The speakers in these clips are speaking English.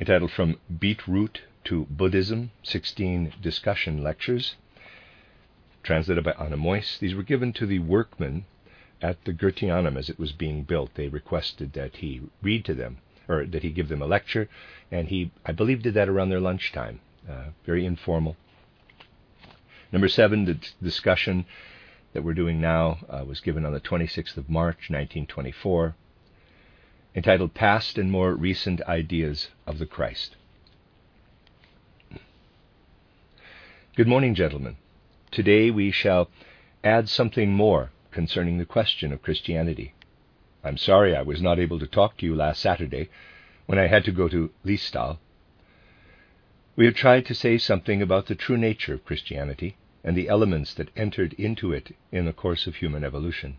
entitled From Beetroot to Buddhism 16 Discussion Lectures, translated by Anna Meuss. These were given to the workmen at the Goetheanum as it was being built. They requested that he read to them, or that he give them a lecture, and he, I believe, did that around their lunchtime. Uh, very informal. Number seven, the discussion that we're doing now uh, was given on the 26th of March, 1924 entitled Past and More Recent Ideas of the Christ. Good morning, gentlemen. Today we shall add something more concerning the question of Christianity. I'm sorry I was not able to talk to you last Saturday when I had to go to Liestal. We have tried to say something about the true nature of Christianity and the elements that entered into it in the course of human evolution.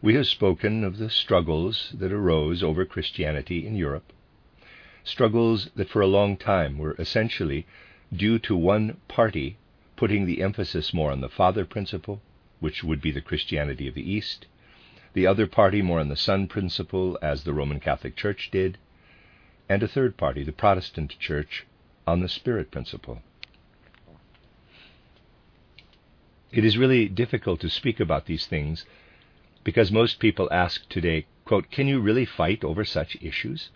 We have spoken of the struggles that arose over Christianity in Europe, struggles that for a long time were essentially due to one party putting the emphasis more on the father principle, which would be the Christianity of the East, the other party more on the son principle, as the Roman Catholic Church did, and a third party, the Protestant Church, on the spirit principle. It is really difficult to speak about these things because most people ask today, quote, Can you really fight over such issues?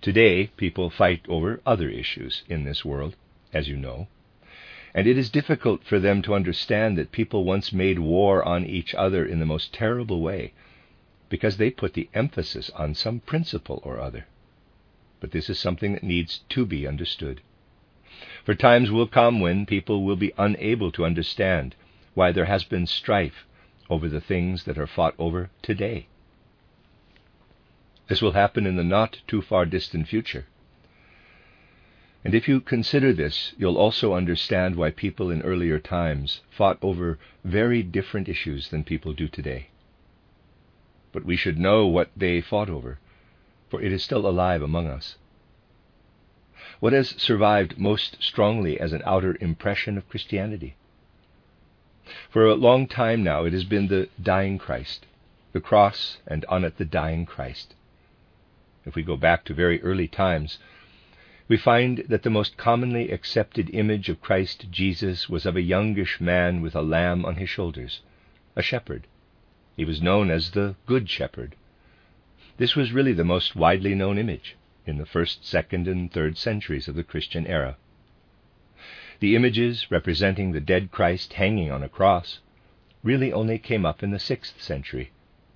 Today, people fight over other issues in this world, as you know, and it is difficult for them to understand that people once made war on each other in the most terrible way because they put the emphasis on some principle or other. But this is something that needs to be understood. For times will come when people will be unable to understand why there has been strife over the things that are fought over today. This will happen in the not too far distant future. And if you consider this, you'll also understand why people in earlier times fought over very different issues than people do today. But we should know what they fought over, for it is still alive among us. What has survived most strongly as an outer impression of Christianity? For a long time now, it has been the dying Christ, the cross, and on it the dying Christ. If we go back to very early times, we find that the most commonly accepted image of Christ Jesus was of a youngish man with a lamb on his shoulders, a shepherd. He was known as the Good Shepherd. This was really the most widely known image in the first, second, and third centuries of the Christian era. The images representing the dead Christ hanging on a cross really only came up in the sixth century,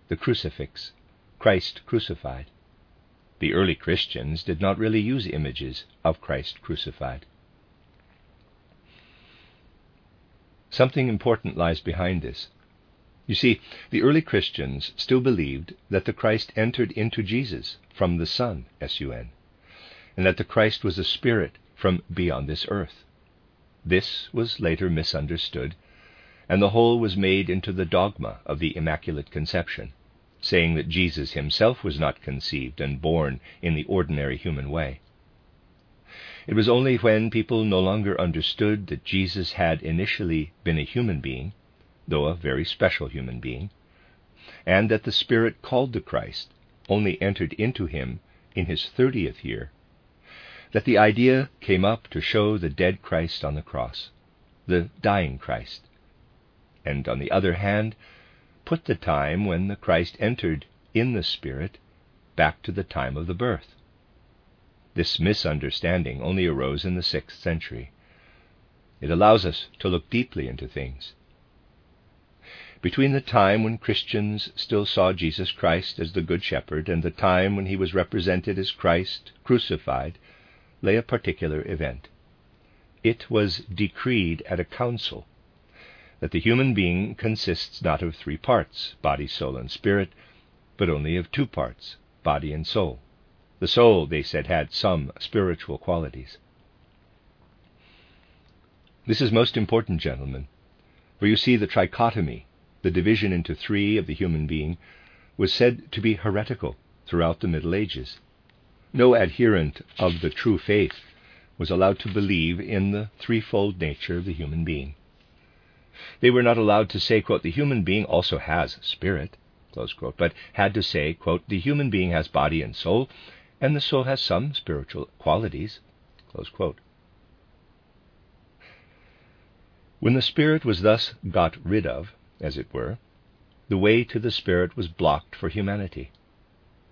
the crucifix, Christ crucified. The early Christians did not really use images of Christ crucified. Something important lies behind this. You see, the early Christians still believed that the Christ entered into Jesus from the Sun, S U N, and that the Christ was a spirit from beyond this earth. This was later misunderstood, and the whole was made into the dogma of the Immaculate Conception, saying that Jesus himself was not conceived and born in the ordinary human way. It was only when people no longer understood that Jesus had initially been a human being, though a very special human being, and that the Spirit called the Christ only entered into him in his thirtieth year, that the idea came up to show the dead Christ on the cross, the dying Christ, and on the other hand, put the time when the Christ entered in the Spirit back to the time of the birth. This misunderstanding only arose in the sixth century. It allows us to look deeply into things. Between the time when Christians still saw Jesus Christ as the Good Shepherd and the time when he was represented as Christ crucified lay a particular event. It was decreed at a council that the human being consists not of three parts, body, soul, and spirit, but only of two parts, body and soul. The soul, they said, had some spiritual qualities. This is most important, gentlemen, for you see the trichotomy, the division into three of the human being, was said to be heretical throughout the Middle Ages. No adherent of the true faith was allowed to believe in the threefold nature of the human being. They were not allowed to say, quote, the human being also has spirit, quote, but had to say, quote, the human being has body and soul, and the soul has some spiritual qualities. When the spirit was thus got rid of, as it were, the way to the spirit was blocked for humanity.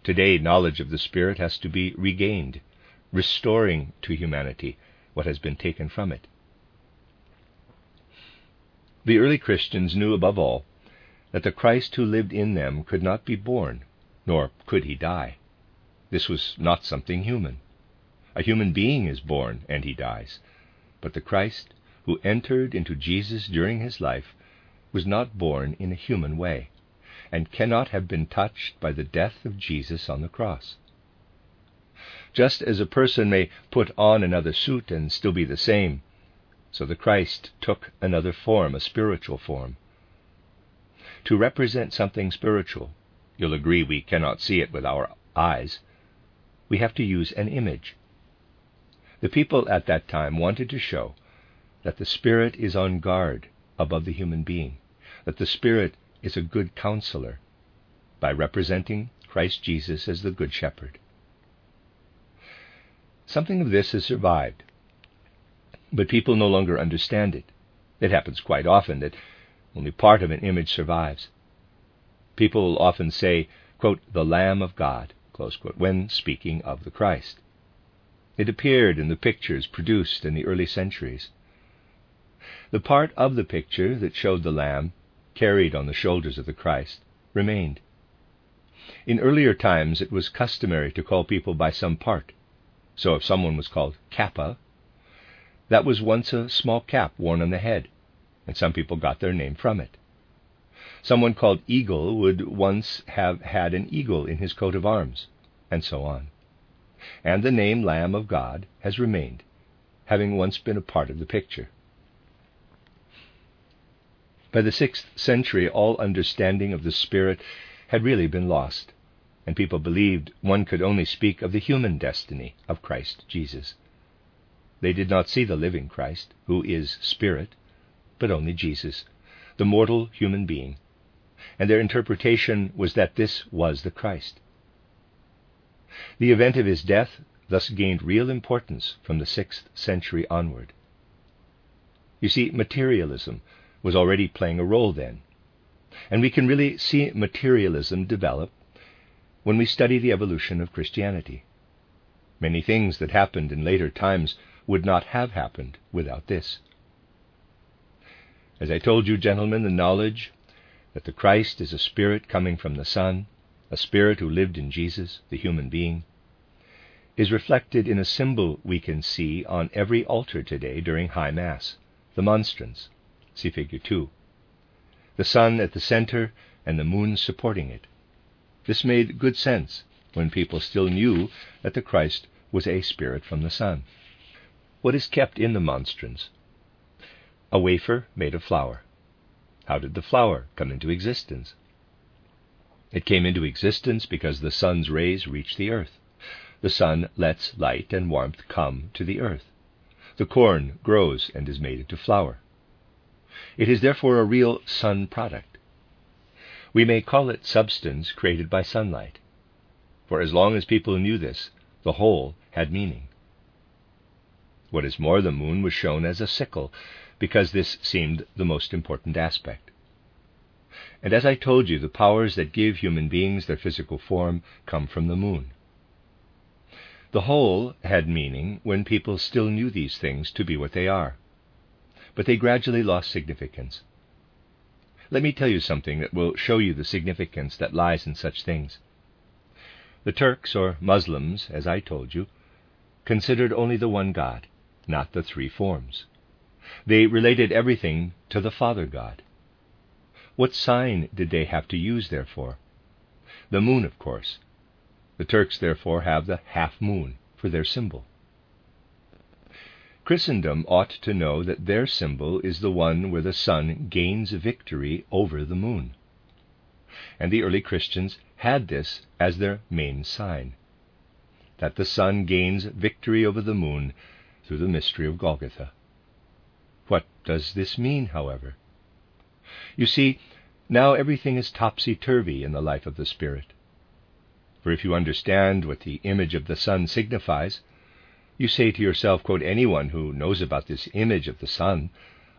Today, knowledge of the spirit has to be regained, restoring to humanity what has been taken from it. The early Christians knew above all that the Christ who lived in them could not be born, nor could he die. This was not something human. A human being is born and he dies. But the Christ who entered into Jesus during his life was not born in a human way, and cannot have been touched by the death of Jesus on the cross. Just as a person may put on another suit and still be the same, so the Christ took another form, a spiritual form. To represent something spiritual, you'll agree we cannot see it with our eyes we have to use an image. The people at that time wanted to show that the Spirit is on guard above the human being, that the Spirit is a good counselor, by representing Christ Jesus as the Good Shepherd. Something of this has survived, but people no longer understand it. It happens quite often that only part of an image survives. People often say, quote, the Lamb of God, quote, when speaking of the Christ. It appeared in the pictures produced in the early centuries. The part of the picture that showed the Lamb, carried on the shoulders of the Christ, remained. In earlier times it was customary to call people by some part. So if someone was called Kappa, that was once a small cap worn on the head, and some people got their name from it. Someone called Eagle would once have had an eagle in his coat of arms, and so on. And the name Lamb of God has remained, having once been a part of the picture. By the sixth century, all understanding of the Spirit had really been lost, and people believed one could only speak of the human destiny of Christ Jesus. They did not see the living Christ, who is Spirit, but only Jesus, the mortal human being, and their interpretation was that this was the Christ. The event of his death thus gained real importance from the 6th century onward. You see, materialism was already playing a role then, and we can really see materialism develop when we study the evolution of Christianity. Many things that happened in later times would not have happened without this. As I told you, gentlemen, the knowledge that the Christ is a spirit coming from the Sun, a spirit who lived in Jesus, the human being, is reflected in a symbol we can see on every altar today during High Mass, the monstrance. See figure 2. The sun at the center and the moon supporting it. This made good sense when people still knew that the Christ was a spirit from the sun. What is kept in the monstrance? A wafer made of flour. How did the flour come into existence? It came into existence because the sun's rays reach the earth. The sun lets light and warmth come to the earth. The corn grows and is made into flour. It is therefore a real sun product. We may call it substance created by sunlight, for as long as people knew this, the whole had meaning. What is more, the moon was shown as a sickle, because this seemed the most important aspect. And as I told you, the powers that give human beings their physical form come from the moon. The whole had meaning when people still knew these things to be what they are, but they gradually lost significance. Let me tell you something that will show you the significance that lies in such things. The Turks, or Muslims, as I told you, considered only the one God, not the three forms. They related everything to the Father God. What sign did they have to use, therefore? The moon, of course. The Turks, therefore, have the half moon for their symbol. Christendom ought to know that their symbol is the one where the sun gains victory over the moon. And the early Christians had this as their main sign that the sun gains victory over the moon through the mystery of Golgotha. What does this mean, however? You see, now everything is topsy turvy in the life of the Spirit. For if you understand what the image of the sun signifies, you say to yourself, quote, anyone who knows about this image of the sun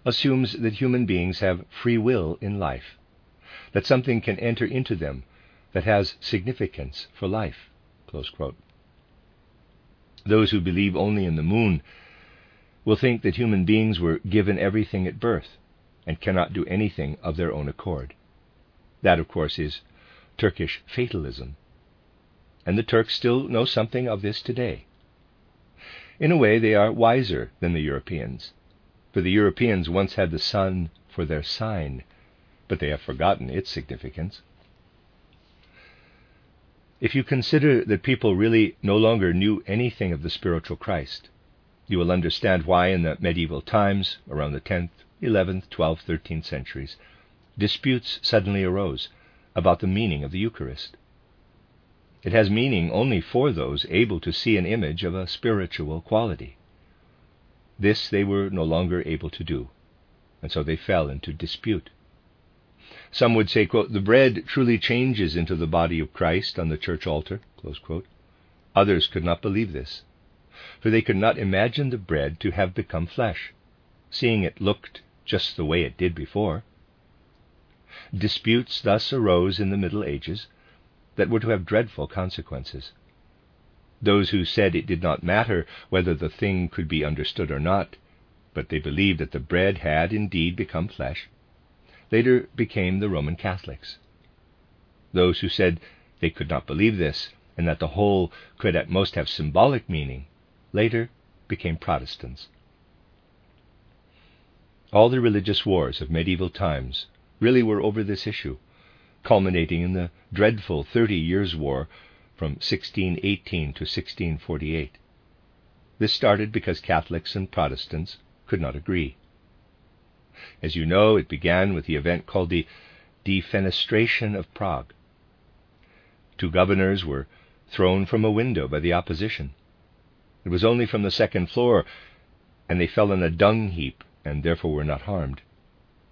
assumes that human beings have free will in life, that something can enter into them that has significance for life. Those who believe only in the moon will think that human beings were given everything at birth and cannot do anything of their own accord. That, of course, is Turkish fatalism. And the Turks still know something of this today. In a way, they are wiser than the Europeans, for the Europeans once had the sun for their sign, but they have forgotten its significance. If you consider that people really no longer knew anything of the spiritual Christ, you will understand why in the medieval times, around the 10th, 11th, 12th, 13th centuries, disputes suddenly arose about the meaning of the Eucharist. It has meaning only for those able to see an image of a spiritual quality. This they were no longer able to do, and so they fell into dispute. Some would say, quote, the bread truly changes into the body of Christ on the church altar. Others could not believe this, for they could not imagine the bread to have become flesh, seeing it looked just the way it did before. Disputes thus arose in the Middle Ages that were to have dreadful consequences. Those who said it did not matter whether the thing could be understood or not, but they believed that the bread had indeed become flesh, later became the Roman Catholics. Those who said they could not believe this, and that the whole could at most have symbolic meaning, later became Protestants. All the religious wars of medieval times really were over this issue culminating in the dreadful Thirty Years' War from 1618 to 1648. This started because Catholics and Protestants could not agree. As you know, it began with the event called the Defenestration of Prague. Two governors were thrown from a window by the opposition. It was only from the second floor, and they fell in a dung heap and therefore were not harmed.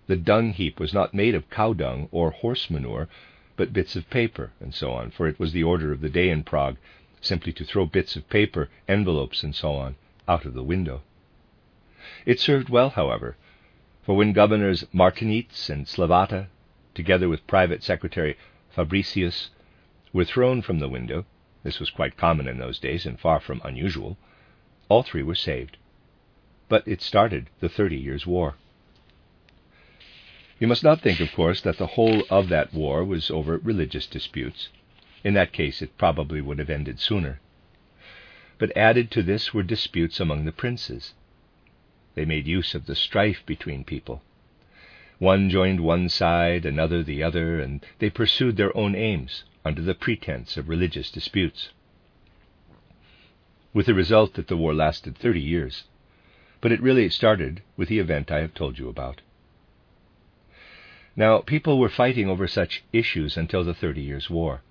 The dung heap was not made of cow dung or horse manure, but bits of paper, and so on, for it was the order of the day in Prague simply to throw bits of paper, envelopes, and so on, out of the window. It served well, however, for when Governors Martinitz and Slavata, together with Private Secretary Fabricius, were thrown from the window, this was quite common in those days and far from unusual, all three were saved. But it started the Thirty Years' War. You must not think, of course, that the whole of that war was over religious disputes. In that case, it probably would have ended sooner. But added to this were disputes among the princes. They made use of the strife between people. One joined one side, another the other, and they pursued their own aims under the pretense of religious disputes. With the result that the war lasted thirty years. But it really started with the event I have told you about. Now, people were fighting over such issues until the Thirty Years' War.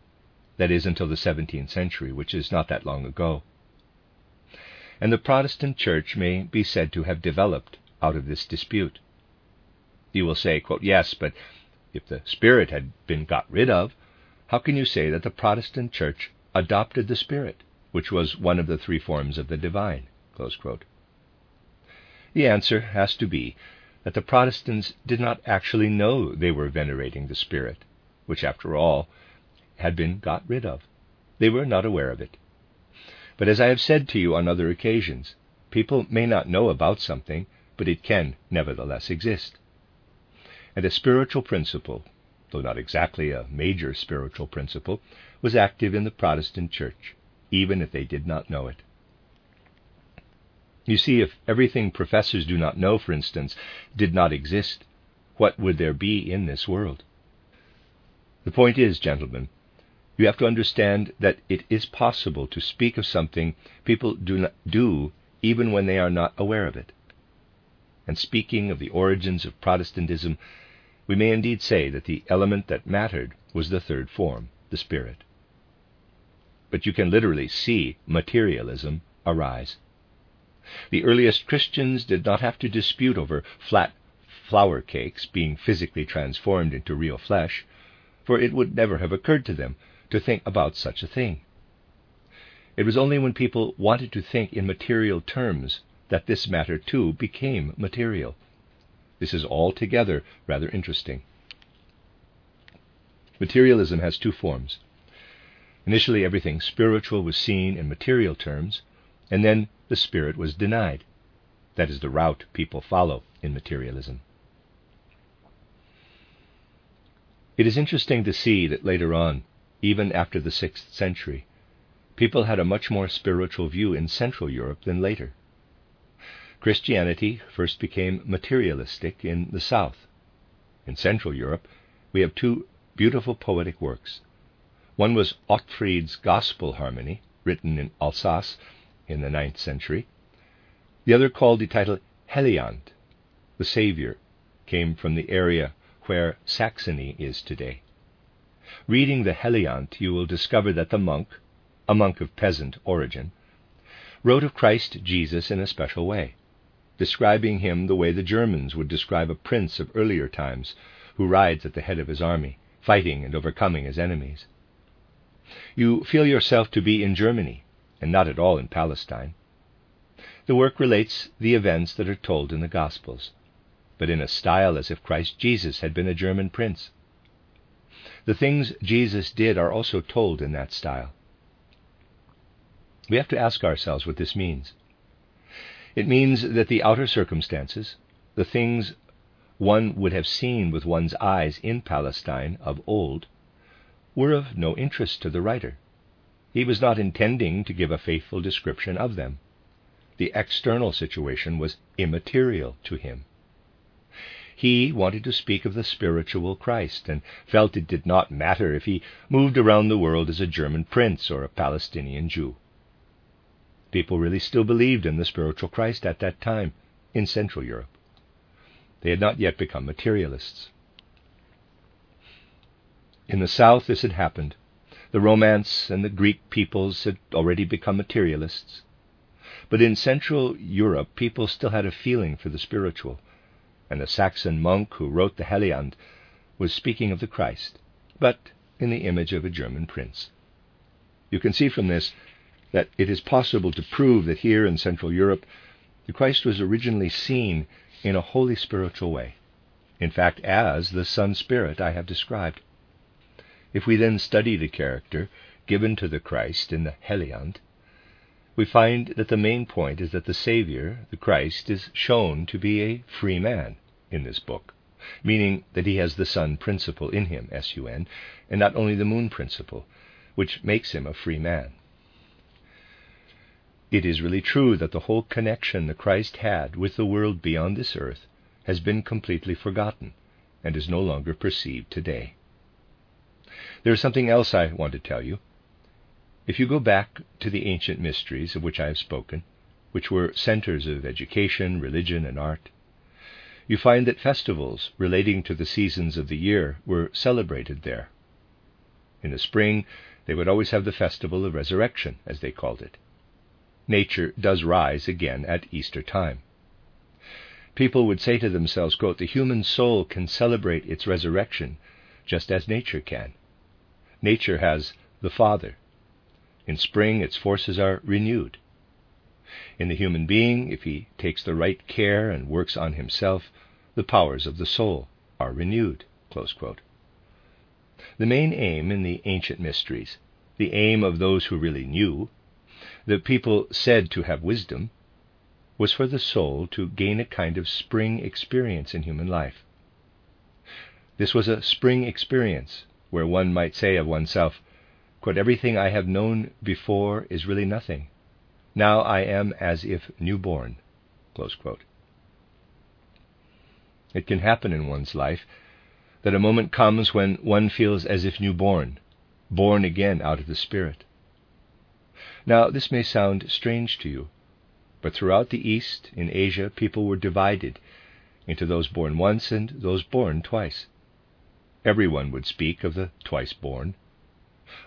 That is, until the 17th century, which is not that long ago. And the Protestant Church may be said to have developed out of this dispute. You will say, quote, Yes, but if the Spirit had been got rid of, how can you say that the Protestant Church adopted the Spirit, which was one of the three forms of the divine? The answer has to be that the Protestants did not actually know they were venerating the Spirit, which, after all, had been got rid of. They were not aware of it. But as I have said to you on other occasions, people may not know about something, but it can nevertheless exist. And a spiritual principle, though not exactly a major spiritual principle, was active in the Protestant Church, even if they did not know it. You see, if everything professors do not know, for instance, did not exist, what would there be in this world? The point is, gentlemen, You have to understand that it is possible to speak of something people do, not do even when they are not aware of it. And speaking of the origins of Protestantism, we may indeed say that the element that mattered was the third form, the Spirit. But you can literally see materialism arise. The earliest Christians did not have to dispute over flat flour cakes being physically transformed into real flesh, for it would never have occurred to them to think about such a thing. It was only when people wanted to think in material terms that this matter too became material. This is altogether rather interesting. Materialism has two forms. Initially, everything spiritual was seen in material terms, and then the spirit was denied. That is the route people follow in materialism. It is interesting to see that later on, even after the 6th century, people had a much more spiritual view in Central Europe than later. Christianity first became materialistic in the South. In Central Europe, we have two beautiful poetic works. One was Ottfried's Gospel Harmony, written in Alsace in the ninth century. The other, called the title Heliand, the Saviour, came from the area where Saxony is today. Reading the Heliand, you will discover that the monk, a monk of peasant origin, wrote of Christ Jesus in a special way, describing him the way the Germans would describe a prince of earlier times who rides at the head of his army, fighting and overcoming his enemies. You feel yourself to be in Germany, and not at all in Palestine. The work relates the events that are told in the Gospels, but in a style as if Christ Jesus had been a German prince. The things Jesus did are also told in that style. We have to ask ourselves what this means. It means that the outer circumstances, the things one would have seen with one's eyes in Palestine of old, were of no interest to the writer. He was not intending to give a faithful description of them. The external situation was immaterial to him. He wanted to speak of the spiritual Christ and felt it did not matter if he moved around the world as a German prince or a Palestinian Jew. People really still believed in the spiritual Christ at that time in Central Europe. They had not yet become materialists. In the South, this had happened. The Romance and the Greek peoples had already become materialists. But in Central Europe, people still had a feeling for the spiritual, and the Saxon monk who wrote the Heliand was speaking of the Christ, but in the image of a German prince. You can see from this that it is possible to prove that here in Central Europe, the Christ was originally seen in a wholly spiritual way, in fact, as the Sun Spirit I have described. If we then study the character given to the Christ in the Heliand, we find that the main point is that the Saviour, the Christ, is shown to be a free man in this book, meaning that he has the sun principle in him, S U N, and not only the moon principle, which makes him a free man. It is really true that the whole connection the Christ had with the world beyond this earth has been completely forgotten and is no longer perceived today. There is something else I want to tell you. If you go back to the ancient mysteries of which I have spoken, which were centers of education, religion, and art, you find that festivals relating to the seasons of the year were celebrated there. In the spring, they would always have the festival of resurrection, as they called it. Nature does rise again at Easter time. People would say to themselves, quote, The human soul can celebrate its resurrection just as nature can. Nature has the Father. In spring, its forces are renewed. In the human being, if he takes the right care and works on himself, the powers of the soul are renewed. The main aim in the ancient mysteries, the aim of those who really knew, the people said to have wisdom, was for the soul to gain a kind of spring experience in human life. This was a spring experience where one might say of oneself, quote, Everything I have known before is really nothing. Now I am as if newborn. It can happen in one's life that a moment comes when one feels as if newborn, born again out of the Spirit. Now, this may sound strange to you, but throughout the East, in Asia, people were divided into those born once and those born twice. Everyone would speak of the twice born.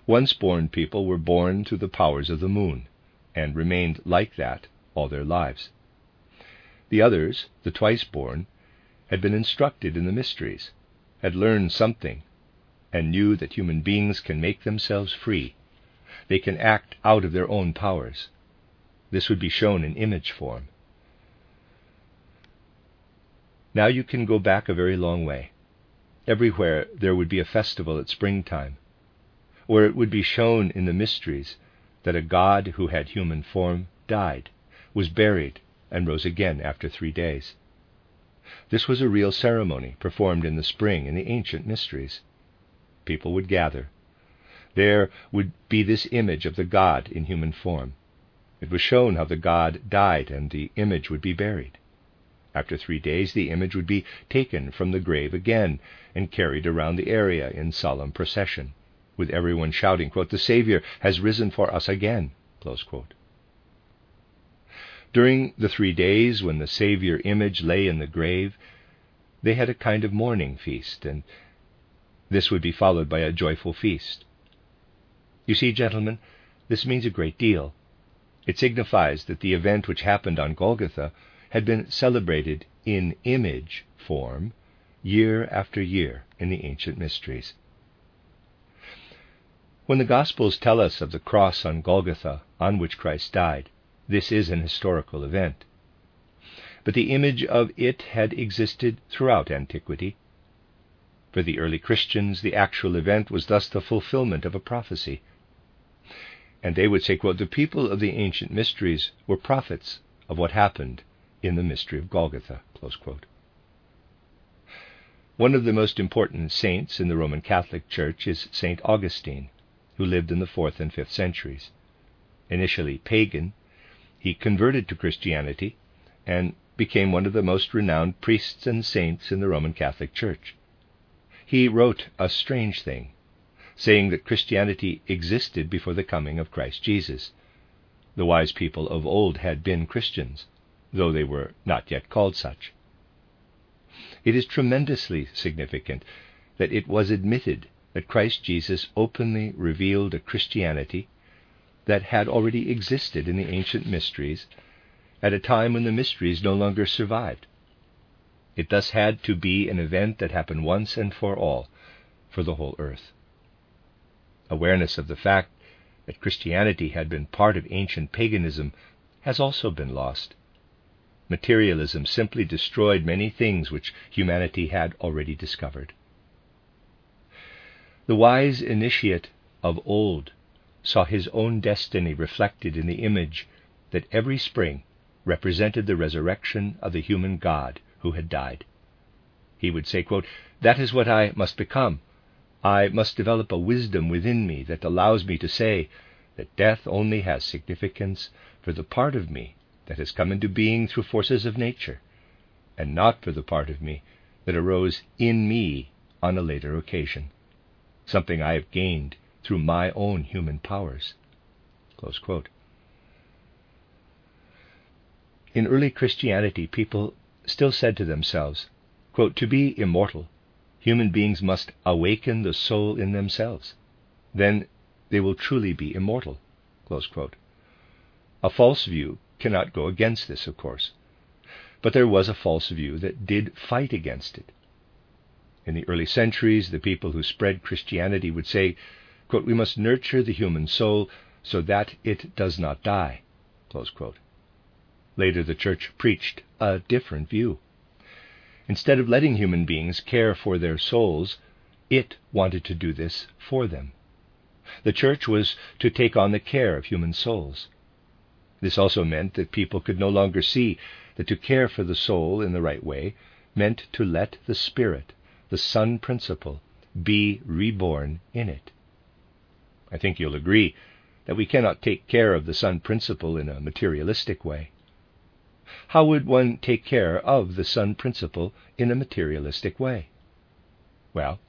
Once born people were born through the powers of the moon, and remained like that all their lives. The others, the twice born, had been instructed in the mysteries, had learned something, and knew that human beings can make themselves free. They can act out of their own powers. This would be shown in image form. Now you can go back a very long way. Everywhere there would be a festival at springtime, where it would be shown in the mysteries that a God who had human form died, was buried, and rose again after three days. This was a real ceremony performed in the spring in the ancient mysteries. People would gather. There would be this image of the God in human form. It was shown how the God died and the image would be buried. After three days, the image would be taken from the grave again and carried around the area in solemn procession, with everyone shouting, quote, The Savior has risen for us again. During the three days when the Savior image lay in the grave, they had a kind of mourning feast, and this would be followed by a joyful feast. You see, gentlemen, this means a great deal. It signifies that the event which happened on Golgotha had been celebrated in image form year after year in the ancient mysteries. When the Gospels tell us of the cross on Golgotha on which Christ died, this is an historical event. But the image of it had existed throughout antiquity. For the early Christians, the actual event was thus the fulfillment of a prophecy. And they would say, quote, The people of the ancient mysteries were prophets of what happened in the mystery of Golgotha. One of the most important saints in the Roman Catholic Church is St. Augustine, who lived in the 4th and 5th centuries. Initially pagan, he converted to Christianity and became one of the most renowned priests and saints in the Roman Catholic Church. He wrote a strange thing, saying that Christianity existed before the coming of Christ Jesus. The wise people of old had been Christians, though they were not yet called such. It is tremendously significant that it was admitted that Christ Jesus openly revealed a Christianity that had already existed in the ancient mysteries at a time when the mysteries no longer survived. It thus had to be an event that happened once and for all for the whole earth. Awareness of the fact that Christianity had been part of ancient paganism has also been lost materialism simply destroyed many things which humanity had already discovered. The wise initiate of old saw his own destiny reflected in the image that every spring represented the resurrection of the human God who had died. He would say, quote, That is what I must become. I must develop a wisdom within me that allows me to say that death only has significance for the part of me that has come into being through forces of nature, and not for the part of me that arose in me on a later occasion, something I have gained through my own human powers. In early Christianity, people still said to themselves, quote, To be immortal, human beings must awaken the soul in themselves. Then they will truly be immortal. A false view cannot go against this, of course. But there was a false view that did fight against it. In the early centuries, the people who spread Christianity would say, quote, We must nurture the human soul so that it does not die. Later, the Church preached a different view. Instead of letting human beings care for their souls, it wanted to do this for them. The Church was to take on the care of human souls. This also meant that people could no longer see that to care for the soul in the right way meant to let the Spirit, the Sun principle, be reborn in it. I think you'll agree that we cannot take care of the Sun principle in a materialistic way. How would one take care of the Sun principle in a materialistic way? Well,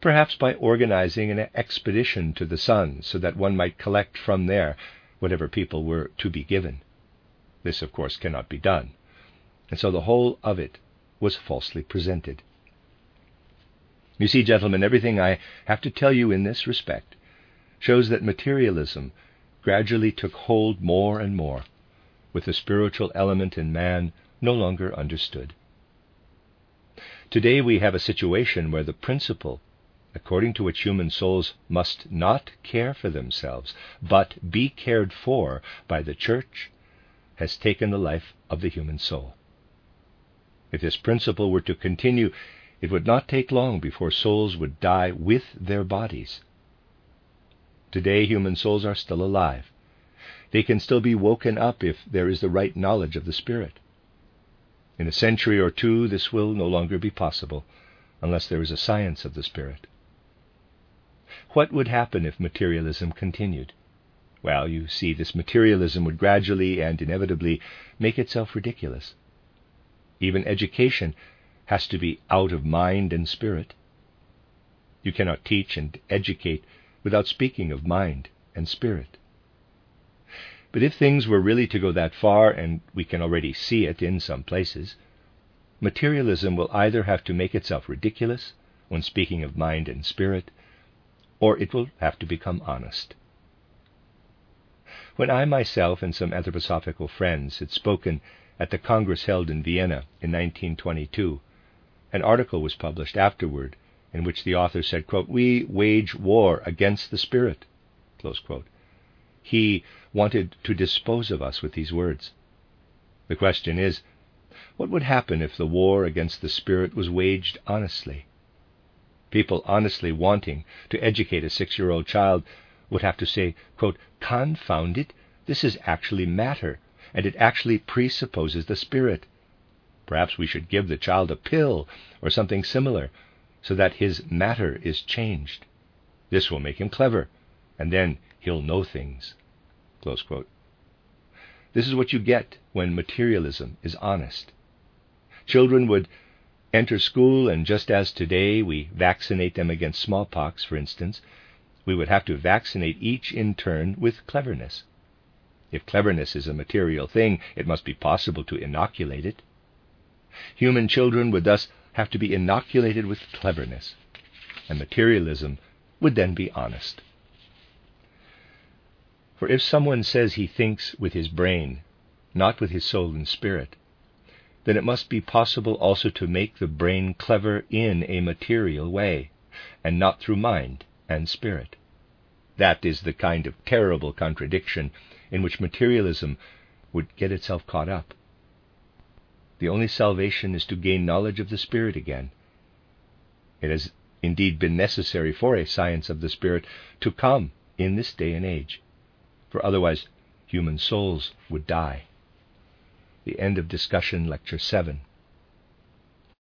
perhaps by organizing an expedition to the sun so that one might collect from there whatever people were to be given. This, of course, cannot be done, and so the whole of it was falsely presented. You see, gentlemen, everything I have to tell you in this respect shows that materialism gradually took hold more and more, with the spiritual element in man no longer understood. Today we have a situation where the principle according to which human souls must not care for themselves, but be cared for by the Church, has taken the life of the human soul. If this principle were to continue, it would not take long before souls would die with their bodies. Today, human souls are still alive. They can still be woken up if there is the right knowledge of the Spirit. In a century or two, this will no longer be possible unless there is a science of the Spirit. What would happen if materialism continued? Well, you see, this materialism would gradually and inevitably make itself ridiculous. Even education has to be out of mind and spirit. You cannot teach and educate without speaking of mind and spirit. But if things were really to go that far, and we can already see it in some places, materialism will either have to make itself ridiculous when speaking of mind and spirit, or it will have to become honest. When I myself and some anthroposophical friends had spoken at the Congress held in Vienna in 1922, an article was published afterward in which the author said, quote, We wage war against the Spirit. He wanted to dispose of us with these words. The question is, what would happen if the war against the Spirit was waged honestly? People honestly wanting to educate a six year old child would have to say, quote, Confound it, this is actually matter, and it actually presupposes the Spirit. Perhaps we should give the child a pill or something similar so that his matter is changed. This will make him clever, and then he'll know things. This is what you get when materialism is honest. Children would enter school, and just as today we vaccinate them against smallpox, for instance, we would have to vaccinate each in turn with cleverness. If cleverness is a material thing, it must be possible to inoculate it. Human children would thus have to be inoculated with cleverness, and materialism would then be honest. For if someone says he thinks with his brain, not with his soul and spirit, then it must be possible also to make the brain clever in a material way, and not through mind and spirit. That is the kind of terrible contradiction in which materialism would get itself caught up. The only salvation is to gain knowledge of the Spirit again. It has indeed been necessary for a science of the Spirit to come in this day and age, for otherwise human souls would die. The end of discussion, Lecture 7.